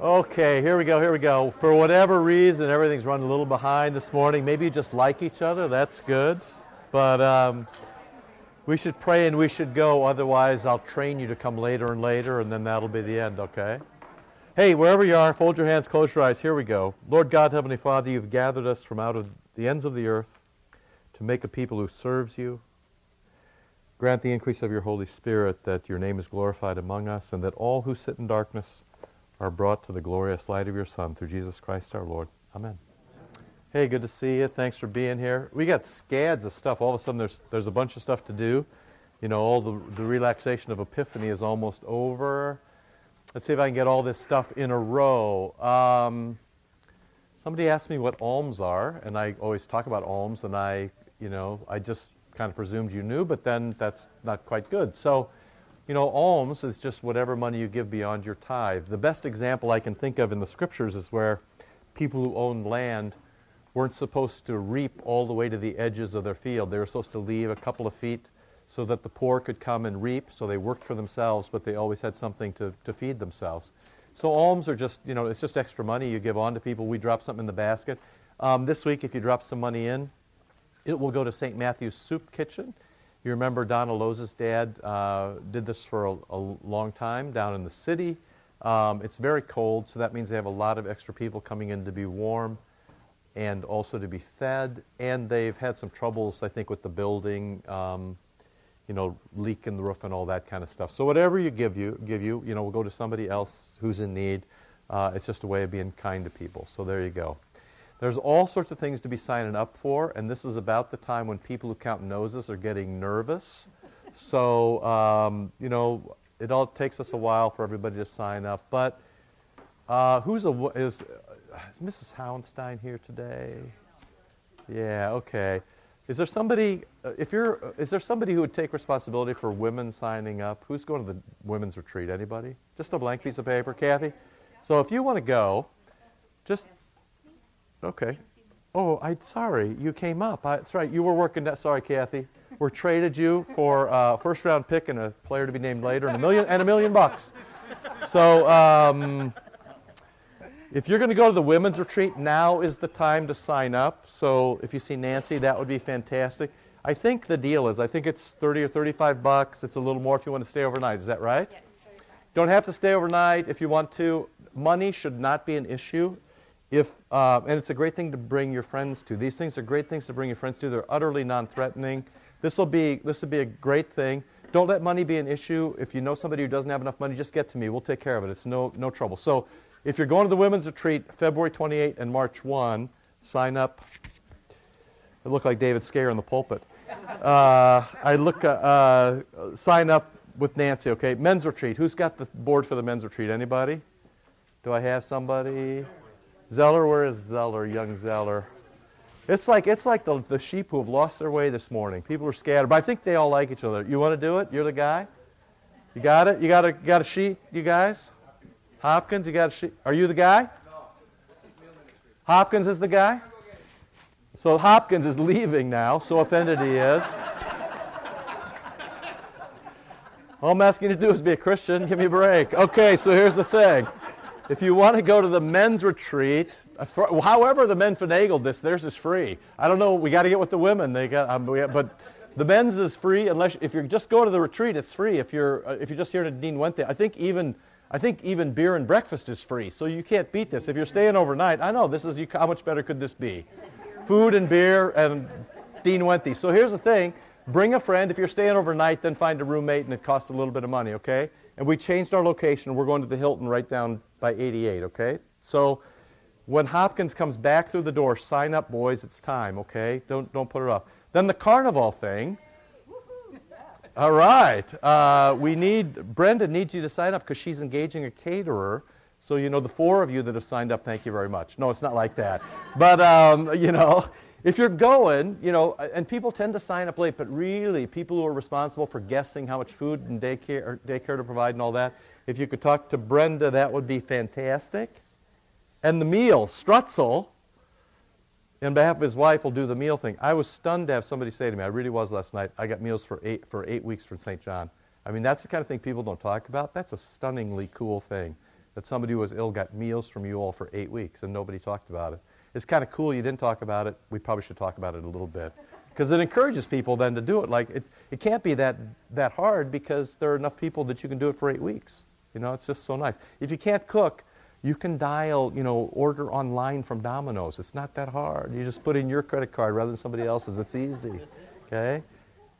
Okay, here we go, here we go. For whatever reason, everything's running a little behind this morning. Maybe you just like each other, that's good. But um, we should pray and we should go, otherwise, I'll train you to come later and later, and then that'll be the end, okay? Hey, wherever you are, fold your hands, close your eyes. Here we go. Lord God, Heavenly Father, you've gathered us from out of the ends of the earth to make a people who serves you. Grant the increase of your Holy Spirit that your name is glorified among us and that all who sit in darkness are brought to the glorious light of your Son through Jesus Christ our Lord. Amen. Hey, good to see you. Thanks for being here. We got scads of stuff. All of a sudden, there's, there's a bunch of stuff to do. You know, all the, the relaxation of Epiphany is almost over. Let's see if I can get all this stuff in a row. Um, somebody asked me what alms are, and I always talk about alms, and I, you know, I just kind of presumed you knew, but then that's not quite good. So, you know, alms is just whatever money you give beyond your tithe. The best example I can think of in the scriptures is where people who owned land weren't supposed to reap all the way to the edges of their field. They were supposed to leave a couple of feet so that the poor could come and reap. So they worked for themselves, but they always had something to, to feed themselves. So alms are just, you know, it's just extra money you give on to people. We drop something in the basket. Um, this week, if you drop some money in, it will go to St. Matthew's Soup Kitchen. You remember Donna Lowe's dad uh, did this for a, a, long time down in the city. Um, it's very cold, so that means they have a lot of extra people coming in to be warm and also to be fed. And they've had some troubles, I think, with the building, um, you know, leak in the roof and all that kind of stuff. So whatever you give you, give you, you know, we'll go to somebody else who's in need. Uh, it's just a way of being kind to people. So there you go. There's all sorts of things to be signing up for, and this is about the time when people who count noses are getting nervous. So, um, you know, it all takes us a while for everybody to sign up. But uh, who's a, is, is Mrs. Houndstein here today? Yeah, okay. Is there somebody, uh, if you're, uh, is there somebody who would take responsibility for women signing up? Who's going to the women's retreat? Anybody? Just a blank piece of paper, Kathy? So if you want to go, just Okay. Oh, I sorry, you came up. I, that's right, you were working that. Sorry, Kathy. We traded you for a uh, first round pick and a player to be named later, and a million and a million bucks. So, um, if you're going to go to the women's retreat, now is the time to sign up. So, if you see Nancy, that would be fantastic. I think the deal is, I think it's 30 or 35 bucks. It's a little more if you want to stay overnight. Is that right? Yes, Don't have to stay overnight if you want to. Money should not be an issue if, uh, and it's a great thing to bring your friends to. These things are great things to bring your friends to. They're utterly non-threatening. This will be this will be a great thing. Don't let money be an issue. If you know somebody who doesn't have enough money, just get to me. We'll take care of it. It's no no trouble. So, if you're going to the women's retreat February 28 and March 1, sign up. I look like David Scare in the pulpit. Uh, I look uh, uh, sign up with Nancy. Okay, men's retreat. Who's got the board for the men's retreat? Anybody? Do I have somebody? Zeller, where is Zeller, young Zeller? It's like, it's like the, the sheep who have lost their way this morning. People are scattered, but I think they all like each other. You want to do it? You're the guy? You got it? You got a, got a sheet, you guys? Hopkins, you got a sheet? Are you the guy? Hopkins is the guy? So Hopkins is leaving now, so offended he is. All I'm asking you to do is be a Christian. Give me a break. Okay, so here's the thing if you want to go to the men's retreat, however the men finagled this, theirs is free. I don't know. We got to get with the women. They got, um, but the men's is free unless if you're just going to the retreat, it's free. If you're uh, if you're just here to Dean Wenthe, I think even I think even beer and breakfast is free. So you can't beat this. If you're staying overnight, I know this is you, how much better could this be? Food and beer and Dean Wenthe. So here's the thing: bring a friend. If you're staying overnight, then find a roommate, and it costs a little bit of money. Okay? And we changed our location. We're going to the Hilton right down by 88, okay? So when Hopkins comes back through the door, sign up, boys, it's time, okay? Don't, don't put it off. Then the carnival thing. All right. Uh, we need, Brenda needs you to sign up because she's engaging a caterer. So, you know, the four of you that have signed up, thank you very much. No, it's not like that. But, um, you know, if you're going, you know, and people tend to sign up late, but really, people who are responsible for guessing how much food and daycare, daycare to provide and all that, if you could talk to Brenda, that would be fantastic. And the meal, Strutzel, in behalf of his wife, will do the meal thing. I was stunned to have somebody say to me, I really was last night, I got meals for eight, for eight weeks from St. John. I mean, that's the kind of thing people don't talk about. That's a stunningly cool thing. that somebody who was ill got meals from you all for eight weeks and nobody talked about it. It's kind of cool you didn't talk about it. We probably should talk about it a little bit. Because it encourages people then to do it. Like, it, it can't be that, that hard because there are enough people that you can do it for eight weeks. You know, it's just so nice. If you can't cook, you can dial, you know, order online from Domino's. It's not that hard. You just put in your credit card rather than somebody else's. It's easy. Okay?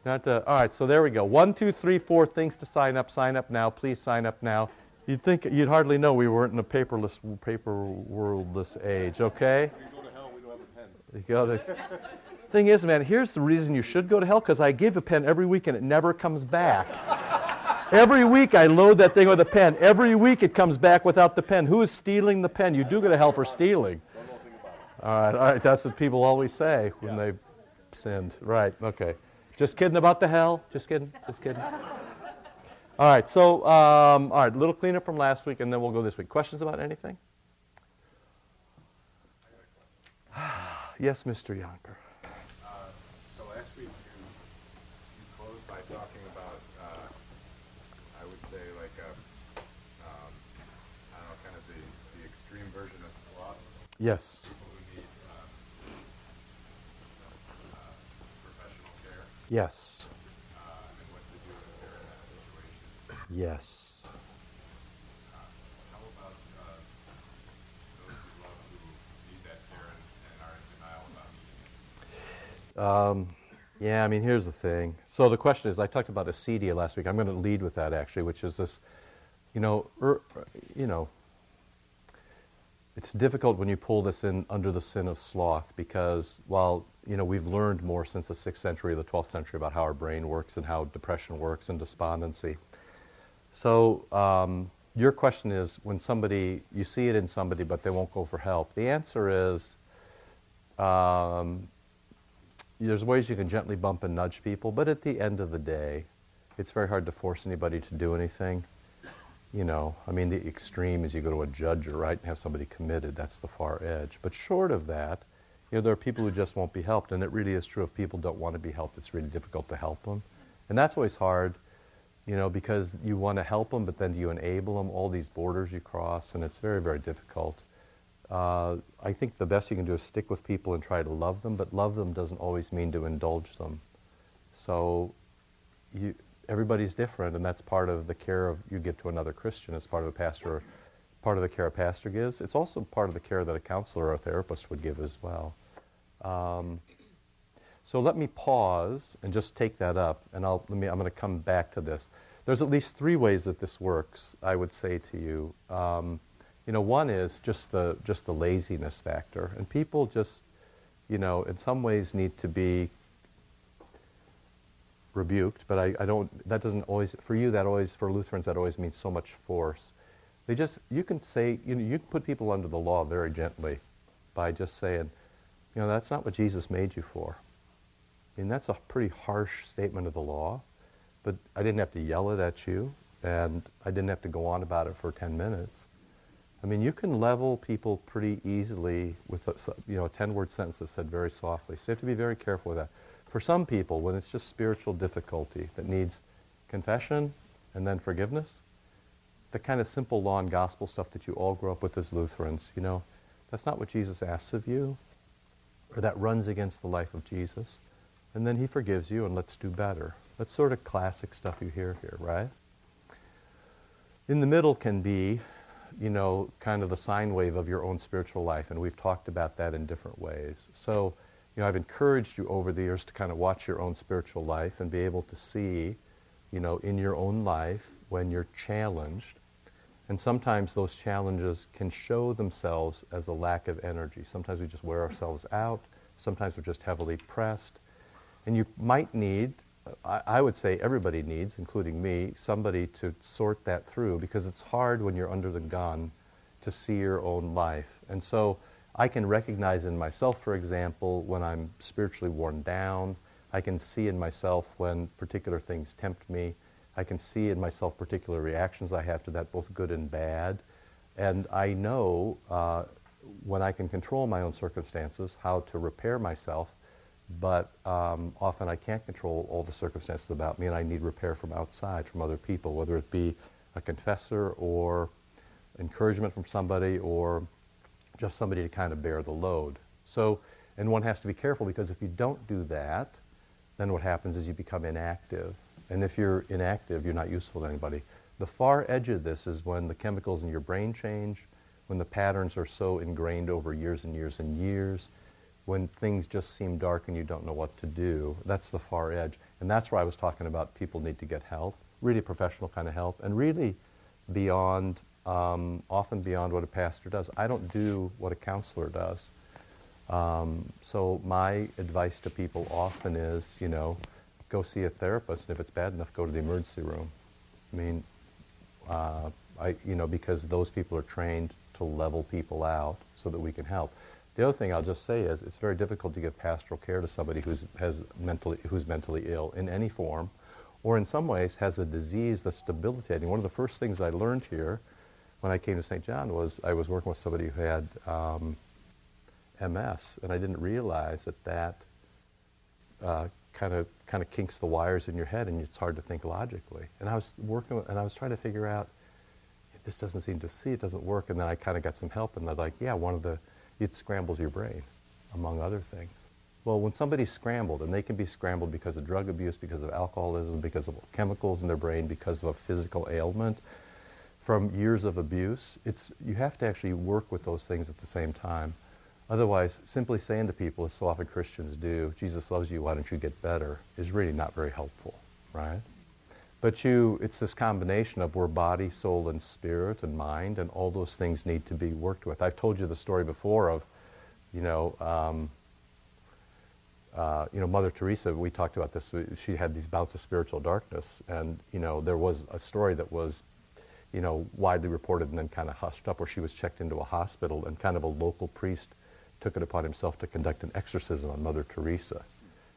Not to, all right, so there we go. One, two, three, four things to sign up. Sign up now. Please sign up now. You'd think you'd hardly know we weren't in a paperless, paper worldless age. Okay. You go to hell, we don't have a pen. You go to. Thing is, man, here's the reason you should go to hell because I give a pen every week and it never comes back. Every week I load that thing with a pen. Every week it comes back without the pen. Who is stealing the pen? You do go to hell for stealing. Don't know a thing about it. All right, all right. That's what people always say when Yeah. they sinned. Right. Okay. Just kidding about the hell. Just kidding. Just kidding. All right. So, um, all right. A little cleanup from last week, and then we'll go this week. Questions about anything? yes, Mr. Yonker. Uh, so last week you, you closed by talking about, uh, I would say like a, um, I don't know, kind of the, the extreme version of sloth. Yes. People who need um, uh, professional care Yes. uh, and what to do if they're in that situation. Yes. How about uh, those who love who need that care and, about needing it? Um, yeah, I mean, here's the thing. So the question is, I talked about acedia last week. I'm going to lead with that actually, which is this, you know, er, you know, it's difficult when you pull this in under the sin of sloth because while you know we've learned more since the sixth century or the twelfth century about how our brain works and how depression works and despondency. So um, your question is, when somebody you see it in somebody but they won't go for help, the answer is. Um, there's ways you can gently bump and nudge people, but at the end of the day, it's very hard to force anybody to do anything. You know, I mean, the extreme is you go to a judge, right, and have somebody committed. That's the far edge. But short of that, you know, there are people who just won't be helped, and it really is true. If people don't want to be helped, it's really difficult to help them, and that's always hard. You know, because you want to help them, but then do you enable them? All these borders you cross, and it's very, very difficult. Uh, I think the best you can do is stick with people and try to love them, but love them doesn't always mean to indulge them. So you, everybody's different, and that's part of the care of you give to another Christian. It's part of a pastor, part of the care a pastor gives. It's also part of the care that a counselor or a therapist would give as well. Um, so let me pause and just take that up, and I'll, let me, I'm going to come back to this. There's at least three ways that this works, I would say to you. Um, you know, one is just the, just the laziness factor, and people just, you know, in some ways need to be rebuked, but I, I don't, that doesn't always, for you, that always, for Lutherans, that always means so much force. They just, you can say, you know, you can put people under the law very gently by just saying, you know, that's not what Jesus made you for. I mean, that's a pretty harsh statement of the law, but I didn't have to yell it at you, and I didn't have to go on about it for 10 minutes. I mean, you can level people pretty easily with a, you know, a 10-word sentence that's said very softly. So you have to be very careful with that. For some people, when it's just spiritual difficulty that needs confession and then forgiveness, the kind of simple law and gospel stuff that you all grow up with as Lutherans, you know, that's not what Jesus asks of you, or that runs against the life of Jesus. And then he forgives you, and let's do better. That's sort of classic stuff you hear here, right? In the middle can be, you know, kind of the sine wave of your own spiritual life, and we've talked about that in different ways. So, you know, I've encouraged you over the years to kind of watch your own spiritual life and be able to see, you know, in your own life when you're challenged. And sometimes those challenges can show themselves as a lack of energy. Sometimes we just wear ourselves out. Sometimes we're just heavily pressed. And you might need, I, I would say everybody needs, including me, somebody to sort that through because it's hard when you're under the gun to see your own life. And so I can recognize in myself, for example, when I'm spiritually worn down. I can see in myself when particular things tempt me. I can see in myself particular reactions I have to that, both good and bad. And I know uh, when I can control my own circumstances how to repair myself, but um, often I can't control all the circumstances about me, and I need repair from outside, from other people, whether it be a confessor or encouragement from somebody or just somebody to kind of bear the load. So, and one has to be careful because if you don't do that, then what happens is you become inactive. And if you're inactive, you're not useful to anybody. The far edge of this is when the chemicals in your brain change, when the patterns are so ingrained over years and years and years, when things just seem dark and you don't know what to do. That's the far edge. And that's where I was talking about people need to get help, really professional kind of help, and really beyond, um, often beyond what a pastor does. I don't do what a counselor does. Um, so my advice to people often is, you know, go see a therapist, and if it's bad enough, go to the emergency room. I mean, uh, I, you know, because those people are trained to level people out so that we can help. The other thing I'll just say is it's very difficult to give pastoral care to somebody who's, has mentally, who's mentally ill in any form, or in some ways has a disease that's debilitating. One of the first things I learned here when I came to St. John was I was working with somebody who had um, MS, and I didn't realize that that kind of kind of kinks the wires in your head, and it's hard to think logically. And I was working, with, and I was trying to figure out this doesn't seem to see, it doesn't work. And then I kind of got some help, and they're like, yeah, one of the it scrambles your brain, among other things. Well, when somebody's scrambled, and they can be scrambled because of drug abuse, because of alcoholism, because of chemicals in their brain, because of a physical ailment, from years of abuse, it's, you have to actually work with those things at the same time. Otherwise, simply saying to people, as so often Christians do, Jesus loves you, why don't you get better, is really not very helpful, right? But you, it's this combination of where body, soul, and spirit and mind, and all those things need to be worked with. I've told you the story before of, you know, um, uh, you know, Mother Teresa. We talked about this. She had these bouts of spiritual darkness, and you know, there was a story that was, you know, widely reported and then kind of hushed up, where she was checked into a hospital, and kind of a local priest took it upon himself to conduct an exorcism on Mother Teresa.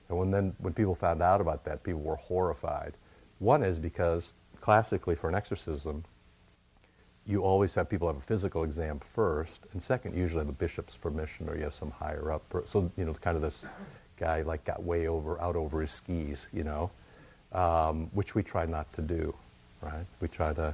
And when then, when people found out about that, people were horrified. One is because classically for an exorcism, you always have people have a physical exam first, and second, you usually have a bishop's permission or you have some higher up. So you know, kind of this guy like got way over out over his skis, you know, um, which we try not to do, right? We try to.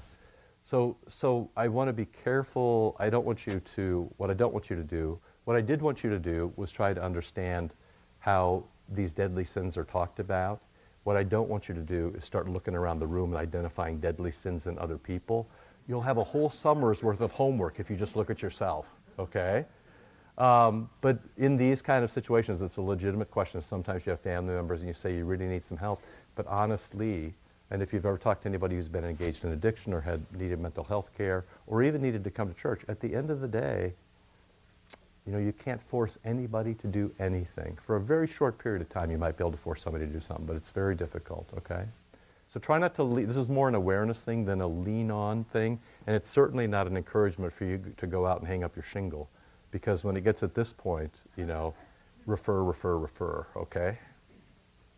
So so I want to be careful. I don't want you to. What I don't want you to do. What I did want you to do was try to understand how these deadly sins are talked about what I don't want you to do is start looking around the room and identifying deadly sins in other people. You'll have a whole summer's worth of homework if you just look at yourself, okay? Um, but in these kind of situations, it's a legitimate question. Sometimes you have family members and you say you really need some help. But honestly, and if you've ever talked to anybody who's been engaged in addiction or had needed mental health care or even needed to come to church, at the end of the day, you know, you can't force anybody to do anything. For a very short period of time, you might be able to force somebody to do something, but it's very difficult, okay? So try not to lean, this is more an awareness thing than a lean on thing, and it's certainly not an encouragement for you to go out and hang up your shingle, because when it gets at this point, you know, refer, refer, refer, okay?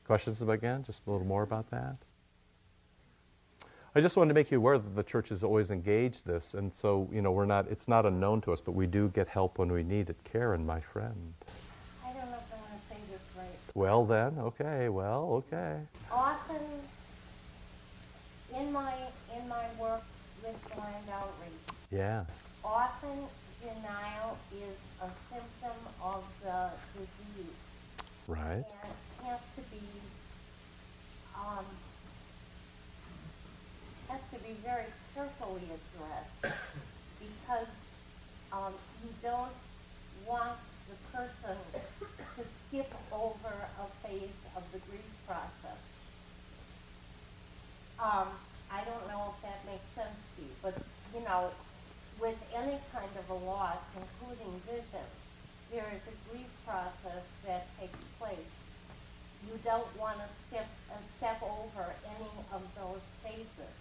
Questions again? Just a little more about that? I just wanted to make you aware that the church has always engaged this, and so you know we're not. It's not unknown to us, but we do get help when we need it. Karen, my friend. I don't know if I want to say this right. Well then, okay. Well, okay. Often, in my in my work with blind outreach, Yeah. often denial is a symptom of the disease, Right. and it has to be um, be very carefully addressed because um, you don't want the person to skip over a phase of the grief process. Um, I don't know if that makes sense to you, but you know, with any kind of a loss, including vision, there is a grief process that takes place. You don't want to skip uh, step over any of those phases.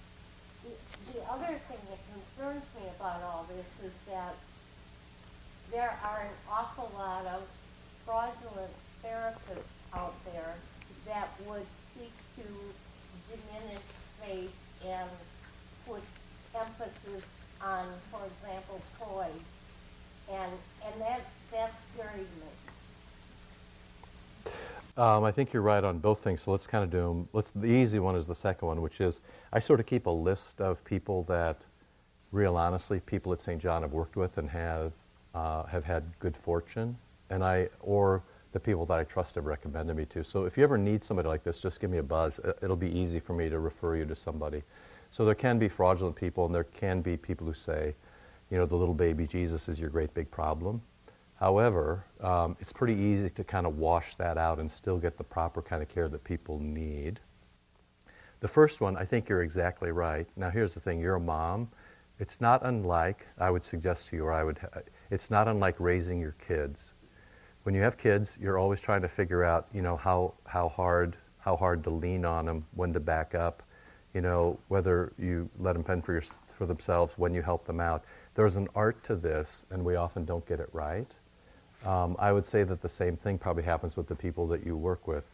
The, the other thing that concerns me about all this is that there are an awful lot of fraudulent therapists out there that would seek to diminish faith and put emphasis on, for example, Freud, and and that that scares me. Um, I think you're right on both things. So let's kind of do them. Let's. The easy one is the second one, which is I sort of keep a list of people that real honestly, people at St. John I've worked with and have, uh, have had good fortune, and I, or the people that I trust have recommended me to. So if you ever need somebody like this, just give me a buzz. It'll be easy for me to refer you to somebody. So there can be fraudulent people, and there can be people who say, you know, the little baby Jesus is your great big problem. However, um, it's pretty easy to kind of wash that out and still get the proper kind of care that people need. The first one, I think you're exactly right. Now, here's the thing you're a mom. It's not unlike, I would suggest to you, or I would, it's not unlike raising your kids. When you have kids, you're always trying to figure out, you know, how, how hard how hard to lean on them, when to back up, you know, whether you let them fend for, your, for themselves, when you help them out. There's an art to this, and we often don't get it right. Um, I would say that the same thing probably happens with the people that you work with.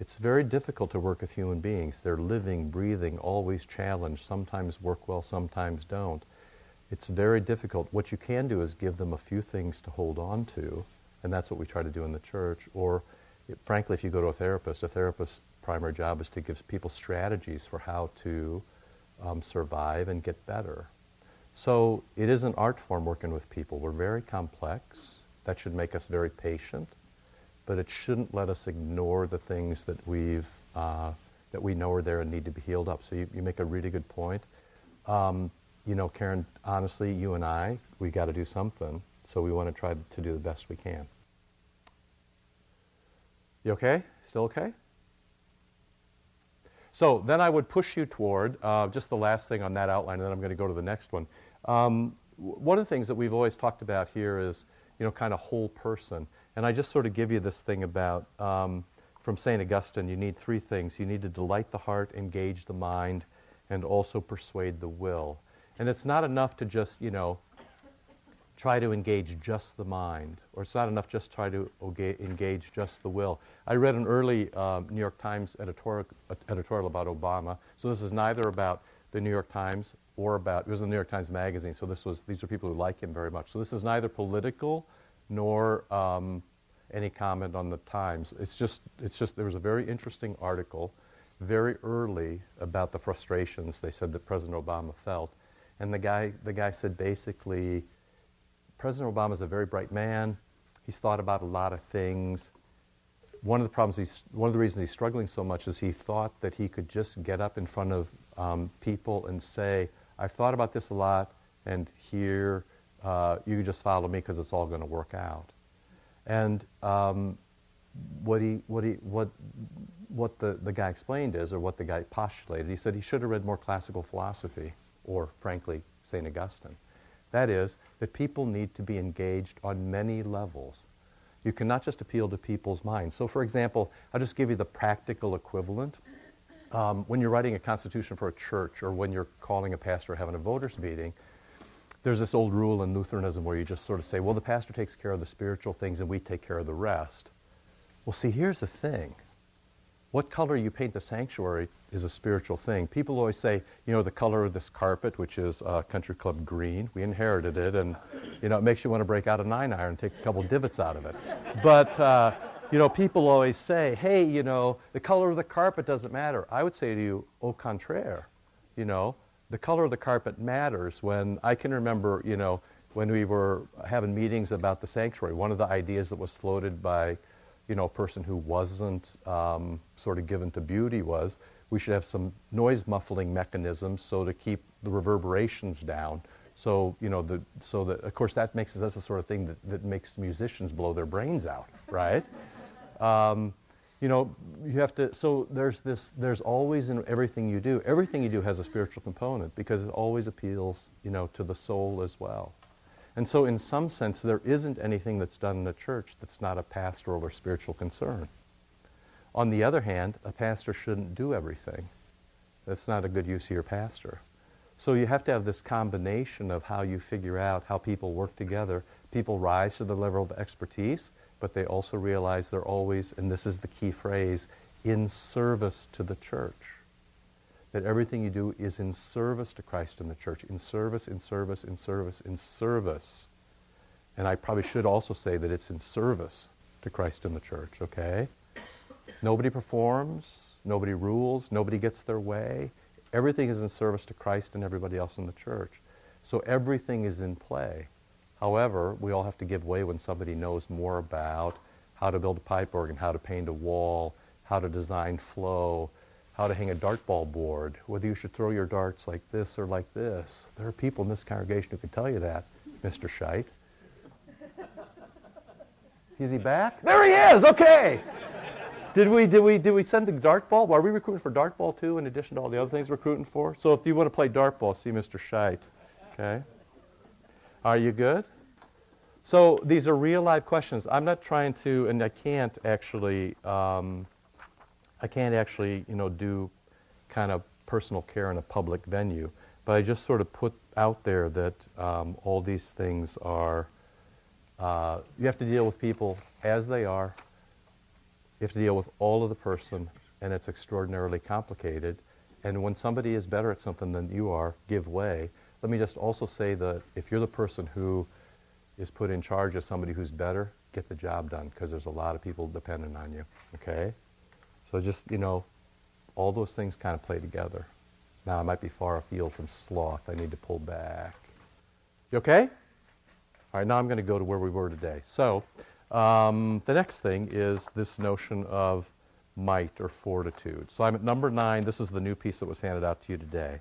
It's very difficult to work with human beings. They're living, breathing, always challenged, sometimes work well, sometimes don't. It's very difficult. What you can do is give them a few things to hold on to, and that's what we try to do in the church. Or, it, frankly, if you go to a therapist, a therapist's primary job is to give people strategies for how to um, survive and get better. So it is an art form working with people. We're very complex. That should make us very patient, but it shouldn't let us ignore the things that we've uh, that we know are there and need to be healed up. So you, you make a really good point. Um, you know, Karen, honestly, you and I, we got to do something. So we want to try to do the best we can. You okay? Still okay? So then I would push you toward uh, just the last thing on that outline, and then I'm going to go to the next one. Um, one of the things that we've always talked about here is, you know, kind of whole person. And I just sort of give you this thing about, um, from St. Augustine, you need three things. You need to delight the heart, engage the mind, and also persuade the will. And it's not enough to just, you know, try to engage just the mind, or it's not enough just try to engage just the will. I read an early uh, New York Times editorial, editorial about Obama. So this is neither about the New York Times or about, it was in the New York Times Magazine, so this was, these are people who like him very much. So this is neither political nor um, any comment on the Times. It's just, it's just, there was a very interesting article very early about the frustrations they said that President Obama felt. And the guy, the guy said basically, President Obama is a very bright man. He's thought about a lot of things. One of the problems he's, one of the reasons he's struggling so much is he thought that he could just get up in front of um, people and say, I've thought about this a lot, and here uh, you just follow me because it's all going to work out. And um, what he, what he, what, what the, the guy explained is, or what the guy postulated, he said he should have read more classical philosophy, or frankly, St. Augustine. That is, that people need to be engaged on many levels. You cannot just appeal to people's minds. So, for example, I'll just give you the practical equivalent um, when you're writing a constitution for a church or when you're calling a pastor or having a voters meeting, there's this old rule in Lutheranism where you just sort of say, well, the pastor takes care of the spiritual things and we take care of the rest. Well, see, here's the thing. What color you paint the sanctuary is a spiritual thing. People always say, you know, the color of this carpet, which is uh, Country Club green, we inherited it, and, you know, it makes you want to break out a nine iron and take a couple divots out of it. But, uh, you know, people always say, hey, you know, the color of the carpet doesn't matter. I would say to you, au contraire. You know, the color of the carpet matters when I can remember, you know, when we were having meetings about the sanctuary, one of the ideas that was floated by, you know, a person who wasn't um, sort of given to beauty was we should have some noise muffling mechanisms so to keep the reverberations down. So, you know, the, so that, of course, that makes, that's the sort of thing that, that makes musicians blow their brains out, right? Um, you know, you have to, so there's this, there's always in everything you do, everything you do has a spiritual component because it always appeals, you know, to the soul as well. And so in some sense, there isn't anything that's done in a church that's not a pastoral or spiritual concern. On the other hand, a pastor shouldn't do everything. That's not a good use of your pastor. So you have to have this combination of how you figure out how people work together. People rise to the level of expertise, but they also realize they're always, and this is the key phrase, in service to the church. That everything you do is in service to Christ and the church. In service, in service, in service, in service. And I probably should also say that it's in service to Christ and the church, okay? Nobody performs, nobody rules, nobody gets their way. Everything is in service to Christ and everybody else in the church. So everything is in play. However, we all have to give way when somebody knows more about how to build a pipe organ, how to paint a wall, how to design flow, how to hang a dartball board, whether you should throw your darts like this or like this. There are people in this congregation who can tell you that, Mr. Scheit. Is he back? There he is. Okay. Did we did we did we send the dartball? Are we recruiting for dartball too, in addition to all the other things we're recruiting for? So if you want to play dartball, see Mr. Scheit. Okay. Are you good? So these are real live questions. I'm not trying to, and I can't actually, um, I can't actually, you know, do kind of personal care in a public venue. But I just sort of put out there that um, all these things are, uh, you have to deal with people as they are. You have to deal with all of the person, and it's extraordinarily complicated. And when somebody is better at something than you are, give way. Let me just also say that if you're the person who is put in charge of somebody who's better, get the job done because there's a lot of people dependent on you. Okay? So just, you know, all those things kind of play together. Now I might be far afield from sloth. I need to pull back. You okay? All right, now I'm going to go to where we were today. So um, the next thing is this notion of might or fortitude. So I'm at number nine. This is the new piece that was handed out to you today.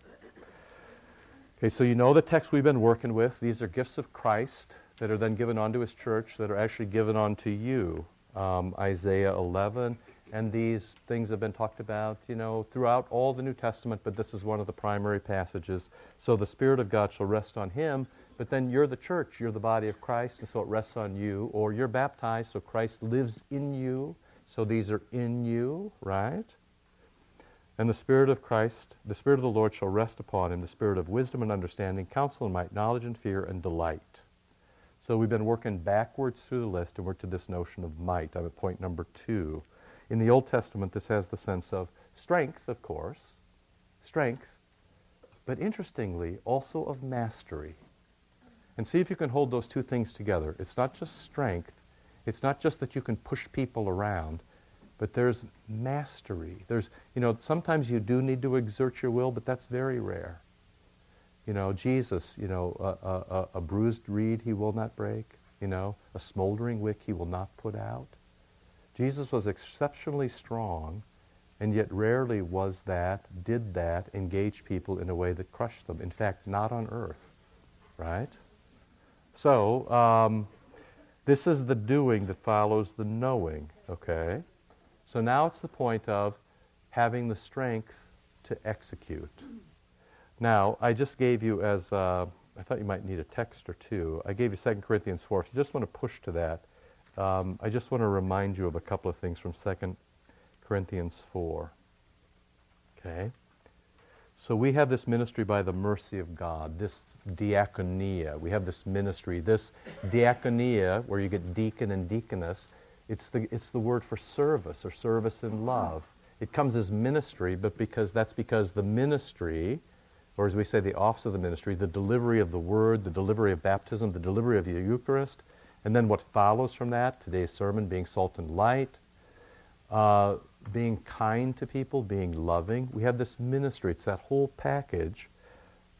Okay, so you know the text we've been working with. These are gifts of Christ that are then given onto his church that are actually given onto you. Um, Isaiah 11. And these things have been talked about, you know, throughout all the New Testament, but this is one of the primary passages. So the Spirit of God shall rest on him, but then you're the church, you're the body of Christ, and so it rests on you. Or you're baptized, so Christ lives in you. So these are in you, right? And the Spirit of Christ, the Spirit of the Lord shall rest upon him, the Spirit of wisdom and understanding, counsel and might, knowledge and fear and delight. So we've been working backwards through the list and we're to this notion of might. I'm at point number two. In the Old Testament, this has the sense of strength, of course, strength, but interestingly, also of mastery. And see if you can hold those two things together. It's not just strength, it's not just that you can push people around, but there's mastery. There's, you know, sometimes you do need to exert your will, but that's very rare. You know, Jesus, you know, a, a, a, bruised reed he will not break, you know, a smoldering wick he will not put out. Jesus was exceptionally strong, and yet rarely was that, did that, engage people in a way that crushed them. In fact, not on earth, right? So, um, this is the doing that follows the knowing, okay? So now it's the point of having the strength to execute. Now, I just gave you as, uh, I thought you might need a text or two. I gave you 2 Corinthians 4. If you just want to push to that, um, I just want to remind you of a couple of things from 2 Corinthians 4. Okay? So we have this ministry by the mercy of God, this diaconia. We have this ministry, this diaconia, where you get deacon and deaconess. It's the, it's the word for service or service in love. It comes as ministry, but because that's because the ministry or as we say, the office of the ministry, the delivery of the word, the delivery of baptism, the delivery of the Eucharist, and then what follows from that, today's sermon being salt and light, uh, being kind to people, being loving. We have this ministry, it's that whole package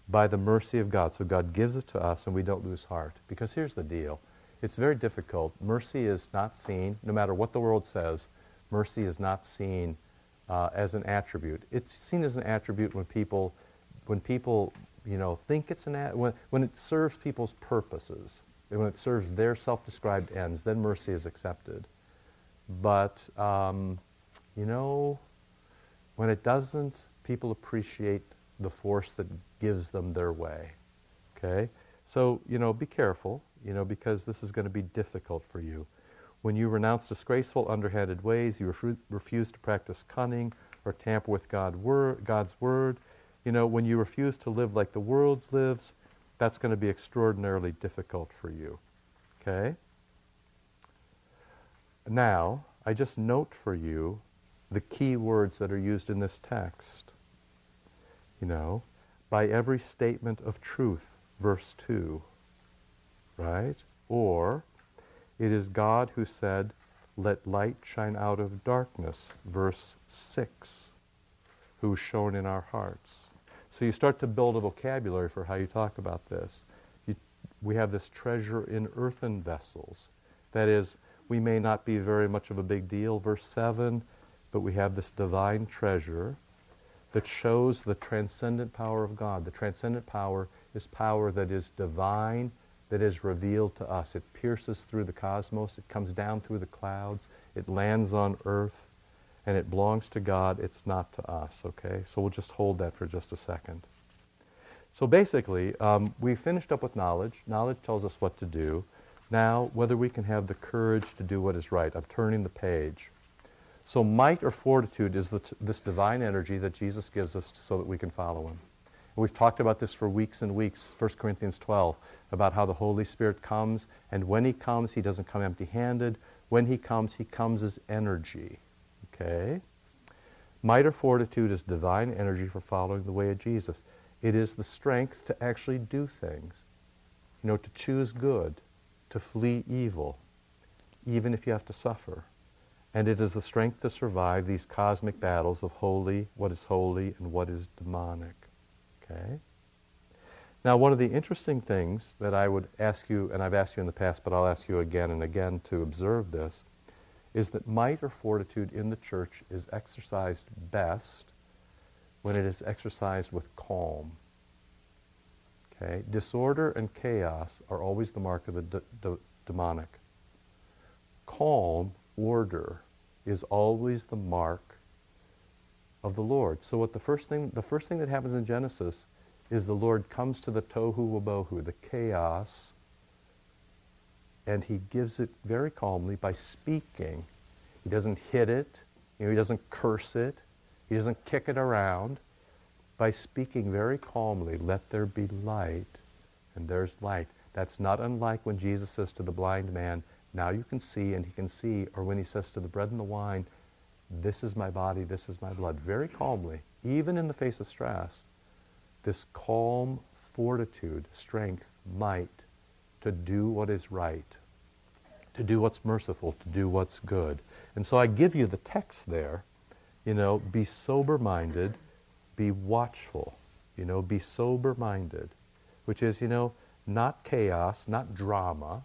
by the mercy of God. So God gives it to us and we don't lose heart. Because here's the deal it's very difficult. Mercy is not seen, no matter what the world says, mercy is not seen uh, as an attribute. It's seen as an attribute when people when people, you know, think it's an ad, when, when it serves people's purposes, when it serves their self-described ends, then mercy is accepted. But, um, you know, when it doesn't, people appreciate the force that gives them their way. Okay? So, you know, be careful, you know, because this is going to be difficult for you. When you renounce disgraceful, underhanded ways, you refu- refuse to practice cunning or tamper with God wor- God's word, you know, when you refuse to live like the world lives, that's going to be extraordinarily difficult for you. Okay? Now, I just note for you the key words that are used in this text. You know, by every statement of truth, verse 2, right? Or, it is God who said, Let light shine out of darkness, verse 6, who's shown in our hearts. So you start to build a vocabulary for how you talk about this. You, we have this treasure in earthen vessels. That is, we may not be very much of a big deal, verse 7, but we have this divine treasure that shows the transcendent power of God. The transcendent power is power that is divine, that is revealed to us. It pierces through the cosmos, it comes down through the clouds, it lands on earth, and it belongs to God. It's not to us, okay? So we'll just hold that for just a second. So basically, um, we finished up with knowledge. Knowledge tells us what to do. Now, whether we can have the courage to do what is right. I'm turning the page. So, might or fortitude is this divine energy that Jesus gives us so that we can follow Him. And we've talked about this for weeks and weeks, 1 Corinthians 12, about how the Holy Spirit comes, and when He comes, He doesn't come empty handed. When He comes, He comes as energy. Okay? Might or fortitude is divine energy for following the way of Jesus. It is the strength to actually do things, you know, to choose good, to flee evil, even if you have to suffer. And it is the strength to survive these cosmic battles of holy, what is holy, and what is demonic. Okay? Now, one of the interesting things that I would ask you, and I've asked you in the past, but I'll ask you again and again to observe this, is that might or fortitude in the church is exercised best when it is exercised with calm. Okay? Disorder and chaos are always the mark of the demonic. Calm order is always the mark of the Lord. So what the first thing the first thing that happens in Genesis is the Lord comes to the tohu wabohu, the chaos, and he gives it very calmly by speaking. He doesn't hit it, you know, he doesn't curse it, he doesn't kick it around. By speaking very calmly, let there be light, and there's light. That's not unlike when Jesus says to the blind man, now you can see and he can see, or when he says to the bread and the wine, this is my body, this is my blood, very calmly, even in the face of stress, this calm fortitude, strength, might to do what is right, to do what's merciful, to do what's good. And so I give you the text there, you know, be sober minded, be watchful, you know, be sober minded, which is, you know, not chaos, not drama,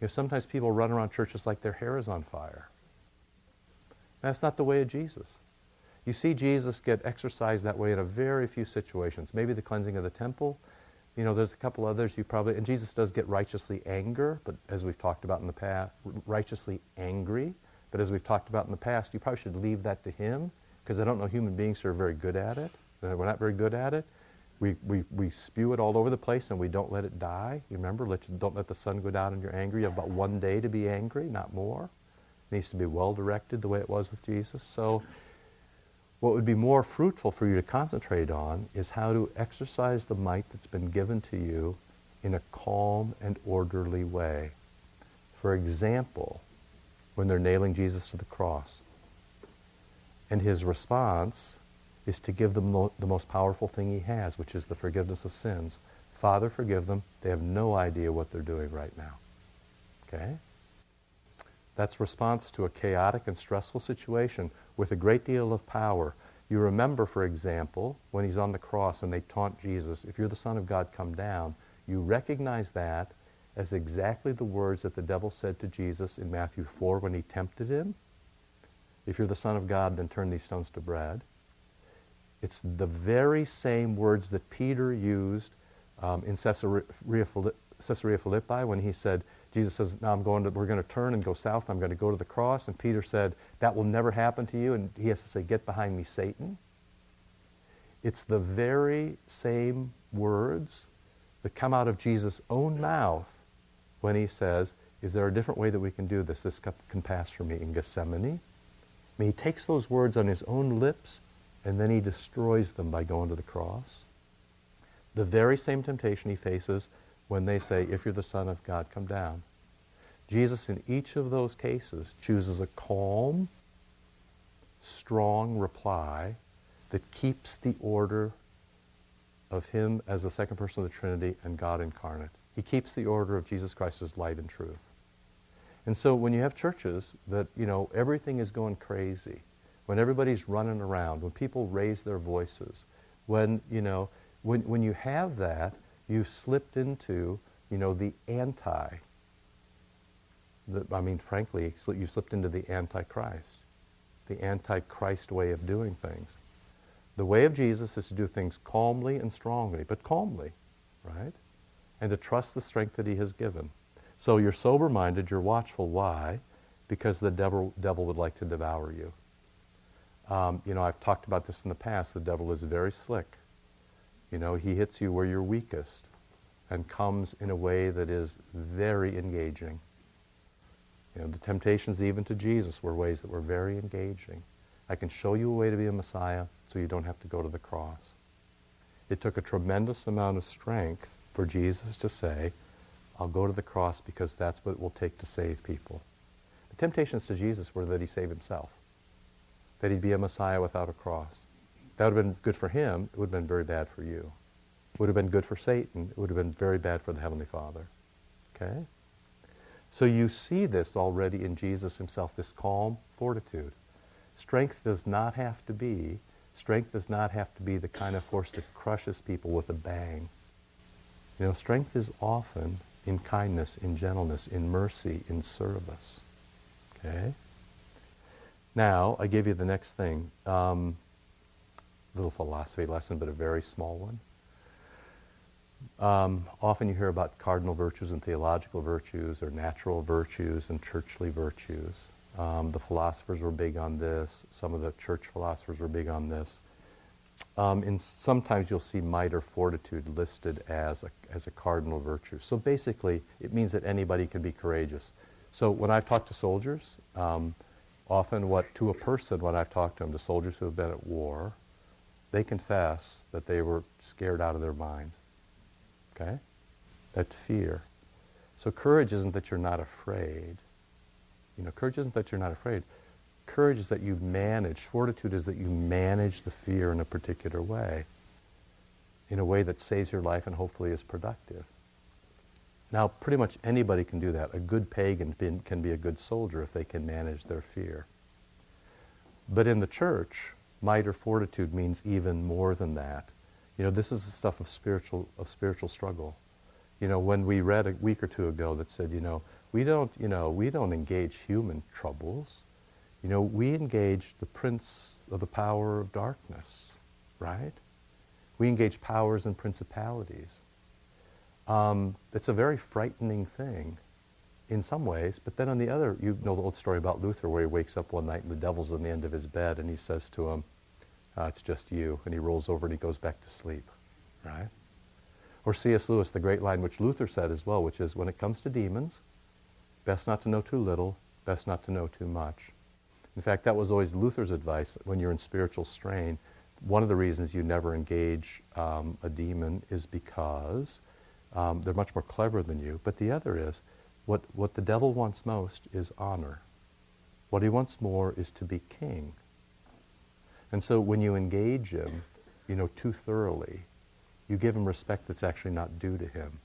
you know, sometimes people run around churches like their hair is on fire. That's not the way of Jesus. You see Jesus get exercised that way in a very few situations. Maybe the cleansing of the temple. You know, there's a couple others you probably, and Jesus does get righteously anger, but as we've talked about in the past, righteously angry. But as we've talked about in the past, you probably should leave that to him because I don't know human beings who are very good at it. Uh, we're not very good at it. We, we, we spew it all over the place and we don't let it die. You remember, let, don't let the sun go down and you're angry. You have about one day to be angry, not more. It needs to be well directed the way it was with Jesus. So, what would be more fruitful for you to concentrate on is how to exercise the might that's been given to you in a calm and orderly way. For example, when they're nailing Jesus to the cross. And his response is to give them the most powerful thing he has, which is the forgiveness of sins. Father, forgive them. They have no idea what they're doing right now. Okay? That's response to a chaotic and stressful situation with a great deal of power. You remember, for example, when he's on the cross and they taunt Jesus, if you're the Son of God, come down. You recognize that as exactly the words that the devil said to Jesus in Matthew 4 when he tempted him. If you're the Son of God, then turn these stones to bread. It's the very same words that Peter used um, in Caesarea, Caesarea Philippi when he said, Jesus says, now I'm going to, we're going to turn and go south. I'm going to go to the cross. And Peter said, that will never happen to you. And he has to say, get behind me, Satan. It's the very same words that come out of Jesus' own mouth when he says, is there a different way that we can do this? This cup can pass for me in Gethsemane. I mean, he takes those words on his own lips and then he destroys them by going to the cross. The very same temptation he faces when they say, If you're the Son of God, come down. Jesus, in each of those cases, chooses a calm, strong reply that keeps the order of him as the second person of the Trinity and God incarnate. He keeps the order of Jesus Christ as light and truth. And so when you have churches that, you know, everything is going crazy, when everybody's running around, when people raise their voices, when, you know, when, when you have that, you've slipped into, you know, the anti. The, I mean, frankly, you slipped into the antichrist, the antichrist way of doing things. The way of Jesus is to do things calmly and strongly, but calmly, right? And to trust the strength that he has given. So you're sober minded, you're watchful. Why? Because the devil, devil would like to devour you. Um, you know, I've talked about this in the past. The devil is very slick. You know, he hits you where you're weakest and comes in a way that is very engaging. You know, the temptations even to Jesus were ways that were very engaging. I can show you a way to be a Messiah so you don't have to go to the cross. It took a tremendous amount of strength for Jesus to say, I'll go to the cross because that's what it will take to save people. The temptations to Jesus were that he save himself, that he'd be a Messiah without a cross. That would have been good for him. It would have been very bad for you. It would have been good for Satan. It would have been very bad for the Heavenly Father. Okay? So you see this already in Jesus himself, this calm fortitude. Strength does not have to be, strength does not have to be the kind of force that crushes people with a bang. You know, strength is often in kindness, in gentleness, in mercy, in service. Okay? Now, I give you the next thing. Um, little philosophy lesson, but a very small one. Um, often you hear about cardinal virtues and theological virtues, or natural virtues and churchly virtues. Um, the philosophers were big on this. Some of the church philosophers were big on this. Um, and sometimes you'll see might or fortitude listed as a, as a cardinal virtue. So basically, it means that anybody can be courageous. So when I've talked to soldiers, um, often what to a person when I've talked to them, to soldiers who have been at war, they confess that they were scared out of their minds. Okay? That fear. So courage isn't that you're not afraid. You know, courage isn't that you're not afraid. Courage is that you manage, fortitude is that you manage the fear in a particular way, in a way that saves your life and hopefully is productive. Now, pretty much anybody can do that. A good pagan can be a good soldier if they can manage their fear. But in the church, might or fortitude means even more than that. You know, this is the stuff of spiritual, of spiritual struggle. You know, when we read a week or two ago that said, you know, we don't, you know, we don't engage human troubles. You know, we engage the prince of the power of darkness, right? We engage powers and principalities. Um, it's a very frightening thing in some ways, but then on the other, you know the old story about Luther where he wakes up one night and the devil's on the end of his bed and he says to him, uh, it's just you, and he rolls over and he goes back to sleep, right? Or C.S. Lewis, the great line which Luther said as well, which is, when it comes to demons, best not to know too little, best not to know too much. In fact, that was always Luther's advice when you're in spiritual strain. One of the reasons you never engage um, a demon is because um, they're much more clever than you. But the other is, what, what the devil wants most is honor. What he wants more is to be king. And so when you engage him, you know, too thoroughly, you give him respect that's actually not due to him.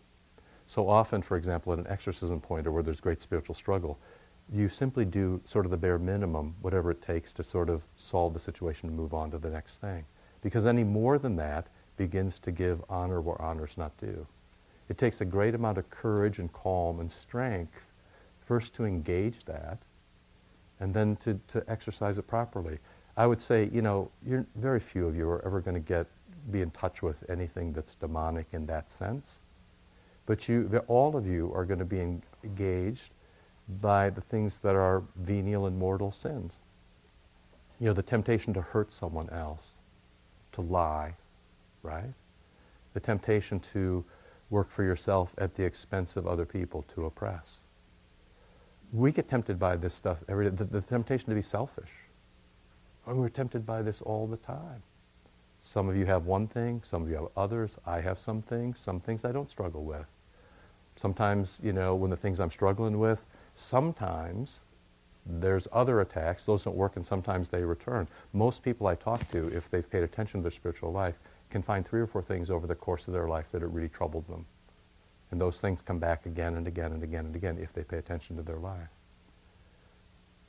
So often, for example, at an exorcism point or where there's great spiritual struggle, you simply do sort of the bare minimum, whatever it takes to sort of solve the situation and move on to the next thing. Because any more than that begins to give honor where honor is not due. It takes a great amount of courage and calm and strength first to engage that and then to, to exercise it properly. I would say, you know, very few of you are ever going to get be in touch with anything that's demonic in that sense. But you, all of you are going to be engaged by the things that are venial and mortal sins. You know, the temptation to hurt someone else, to lie, right? The temptation to work for yourself at the expense of other people, to oppress. We get tempted by this stuff every day. The, the temptation to be selfish. And we're tempted by this all the time. Some of you have one thing, some of you have others. I have some things, some things I don't struggle with. Sometimes, you know, when the things I'm struggling with, sometimes there's other attacks. Those don't work and sometimes they return. Most people I talk to, if they've paid attention to their spiritual life, can find three or four things over the course of their life that it really troubled them. And those things come back again and again and again and again if they pay attention to their life.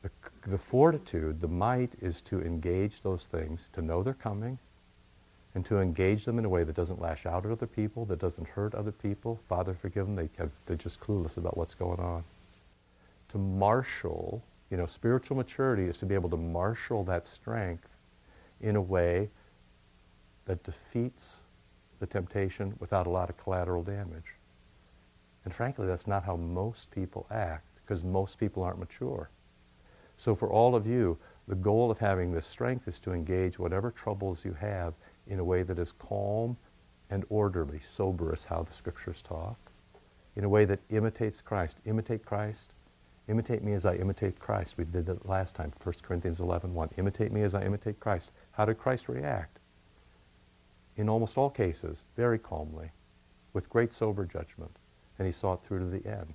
The, the fortitude, the might is to engage those things, to know they're coming, and to engage them in a way that doesn't lash out at other people, that doesn't hurt other people. Father, forgive them. They they're just clueless about what's going on. To marshal, you know, spiritual maturity is to be able to marshal that strength in a way that defeats the temptation without a lot of collateral damage. And frankly, that's not how most people act because most people aren't mature. So for all of you, the goal of having this strength is to engage whatever troubles you have in a way that is calm and orderly. Sober is how the scriptures talk. In a way that imitates Christ. Imitate Christ. Imitate me as I imitate Christ. We did that last time, 1 Corinthians 11, 1. Imitate me as I imitate Christ. How did Christ react? In almost all cases, very calmly, with great sober judgment. And he saw it through to the end.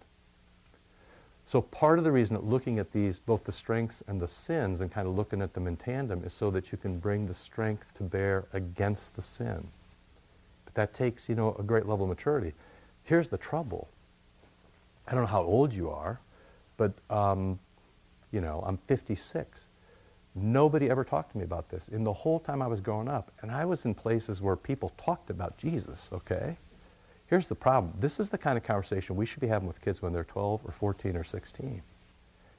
So part of the reason that looking at these, both the strengths and the sins, and kind of looking at them in tandem, is so that you can bring the strength to bear against the sin. But that takes, you know, a great level of maturity. Here's the trouble. I don't know how old you are, but, um, you know, I'm 56. Nobody ever talked to me about this in the whole time I was growing up. And I was in places where people talked about Jesus, okay? Here's the problem. This is the kind of conversation we should be having with kids when they're 12 or 14 or 16.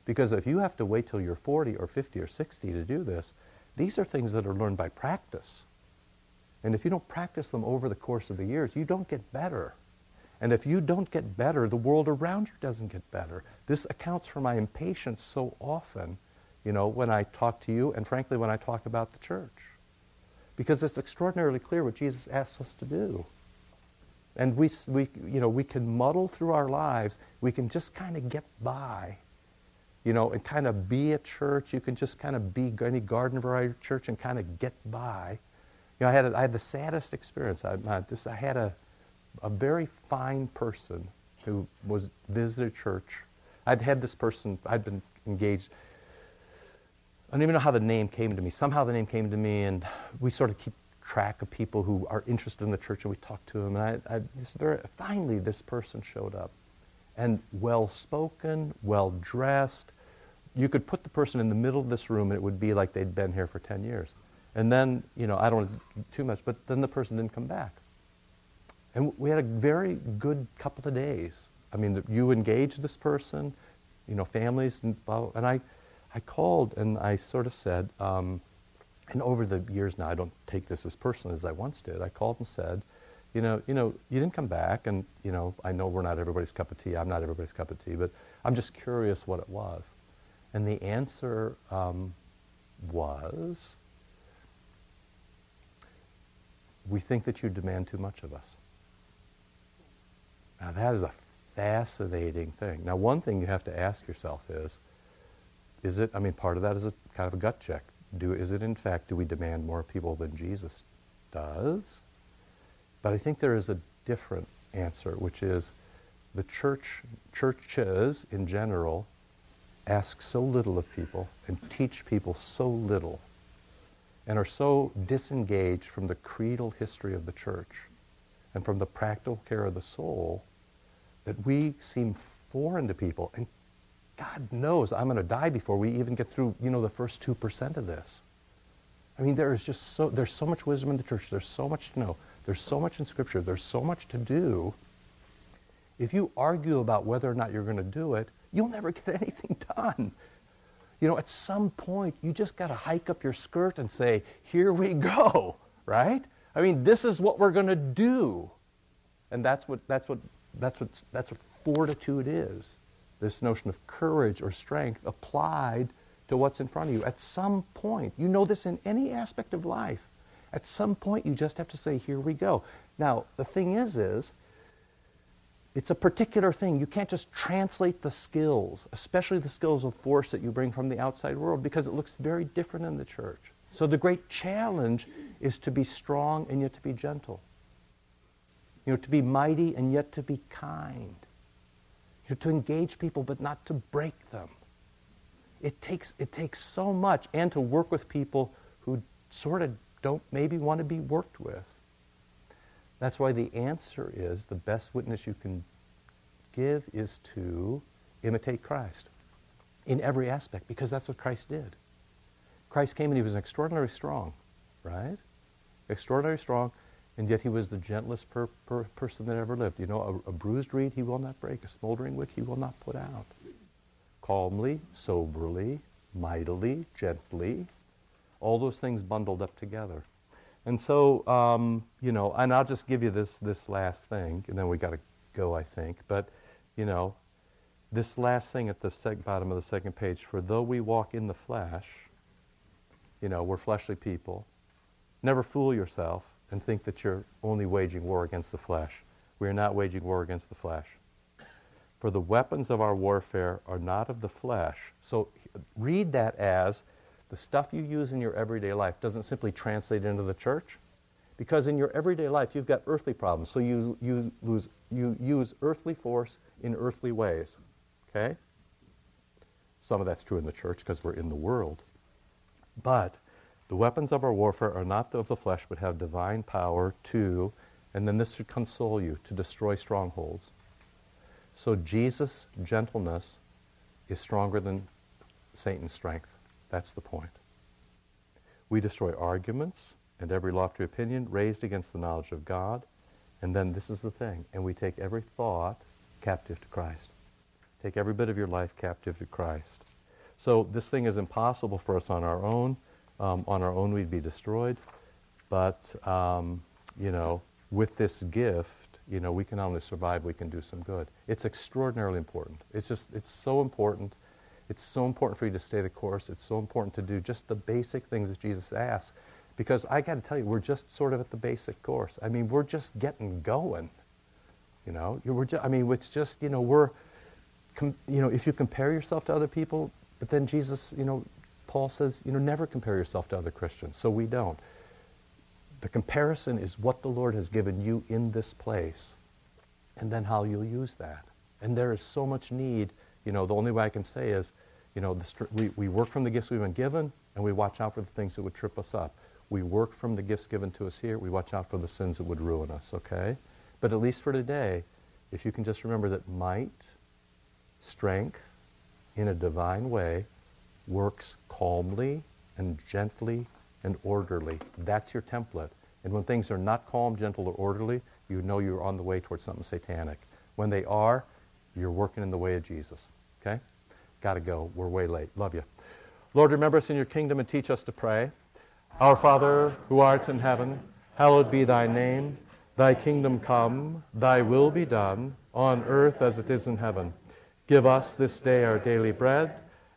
Because if you have to wait till you're 40 or 50 or 60 to do this, these are things that are learned by practice. And if you don't practice them over the course of the years, you don't get better. And if you don't get better, the world around you doesn't get better. This accounts for my impatience so often, you know, when I talk to you and frankly when I talk about the church. Because it's extraordinarily clear what Jesus asks us to do. And we, we, you know, we can muddle through our lives. We can just kind of get by, you know, and kind of be at church. You can just kind of be any garden variety church and kind of get by. You know, I had, a, I had the saddest experience. I, I, just, I had a, a very fine person who was visited church. I'd had this person, I'd been engaged. I don't even know how the name came to me. Somehow the name came to me, and we sort of keep track of people who are interested in the church, and we talked to them. And I, I very, finally, this person showed up, and well spoken, well dressed. You could put the person in the middle of this room, and it would be like they'd been here for 10 years. And then, you know, I don't too much, but then the person didn't come back. And we had a very good couple of days. I mean, you engaged this person, you know, families, and, and I, I called and I sort of said, um, and over the years now, I don't take this as personally as I once did. I called and said, you know, you know, you didn't come back, and you know, I know we're not everybody's cup of tea. I'm not everybody's cup of tea, but I'm just curious what it was. And the answer um, was, we think that you demand too much of us. Now that is a fascinating thing. Now, one thing you have to ask yourself is, is it? I mean, part of that is a kind of a gut check do, is it in fact, do we demand more people than Jesus does? But I think there is a different answer, which is the church, churches in general ask so little of people and teach people so little and are so disengaged from the creedal history of the church and from the practical care of the soul that we seem foreign to people and God knows I'm going to die before we even get through, you know, the first 2% of this. I mean, there is just so, there's so much wisdom in the church. There's so much to know. There's so much in Scripture. There's so much to do. If you argue about whether or not you're going to do it, you'll never get anything done. You know, at some point, you just got to hike up your skirt and say, here we go, right? I mean, this is what we're going to do. And that's what, that's, what, that's, what, that's what fortitude is this notion of courage or strength applied to what's in front of you. At some point, you know this in any aspect of life. At some point, you just have to say, here we go. Now, the thing is, is it's a particular thing. You can't just translate the skills, especially the skills of force that you bring from the outside world, because it looks very different in the church. So the great challenge is to be strong and yet to be gentle. You know, to be mighty and yet to be kind to engage people but not to break them. It takes, it takes so much, and to work with people who sort of don't maybe want to be worked with. That's why the answer is the best witness you can give is to imitate Christ in every aspect, because that's what Christ did. Christ came and he was extraordinarily strong, right? extraordinarily strong, and yet he was the gentlest per, per person that ever lived. You know, a, a bruised reed he will not break, a smoldering wick he will not put out. Calmly, soberly, mightily, gently, all those things bundled up together. And so, um, you know, and I'll just give you this, this last thing, and then we got to go, I think. But, you know, this last thing at the bottom of the second page for though we walk in the flesh, you know, we're fleshly people, never fool yourself and think that you're only waging war against the flesh. We are not waging war against the flesh. For the weapons of our warfare are not of the flesh. So read that as the stuff you use in your everyday life doesn't simply translate into the church. Because in your everyday life, you've got earthly problems. So you, you, lose, you use earthly force in earthly ways. Okay? Some of that's true in the church because we're in the world. But the weapons of our warfare are not of the flesh, but have divine power to, and then this should console you, to destroy strongholds. So Jesus' gentleness is stronger than Satan's strength. That's the point. We destroy arguments and every lofty opinion raised against the knowledge of God. And then this is the thing. And we take every thought captive to Christ. Take every bit of your life captive to Christ. So this thing is impossible for us on our own. Um, on our own, we'd be destroyed. But, um, you know, with this gift, you know, we can not only survive, we can do some good. It's extraordinarily important. It's just, it's so important. It's so important for you to stay the course. It's so important to do just the basic things that Jesus asks. Because I got to tell you, we're just sort of at the basic course. I mean, we're just getting going. You know, we're just, I mean, it's just, you know, we're, com- you know, if you compare yourself to other people, but then Jesus, you know, Paul says, you know, never compare yourself to other Christians. So we don't. The comparison is what the Lord has given you in this place, and then how you'll use that. And there is so much need. You know, the only way I can say is, you know, the, we, we work from the gifts we've been given, and we watch out for the things that would trip us up. We work from the gifts given to us here. We watch out for the sins that would ruin us, okay? But at least for today, if you can just remember that might, strength, in a divine way, works calmly and gently and orderly. That's your template. And when things are not calm, gentle, or orderly, you know you're on the way towards something satanic. When they are, you're working in the way of Jesus. Okay? Got to go. We're way late. Love you. Lord, remember us in your kingdom and teach us to pray. Our Father, who art in heaven, hallowed be thy name. Thy kingdom come, thy will be done, on earth as it is in heaven. Give us this day our daily bread,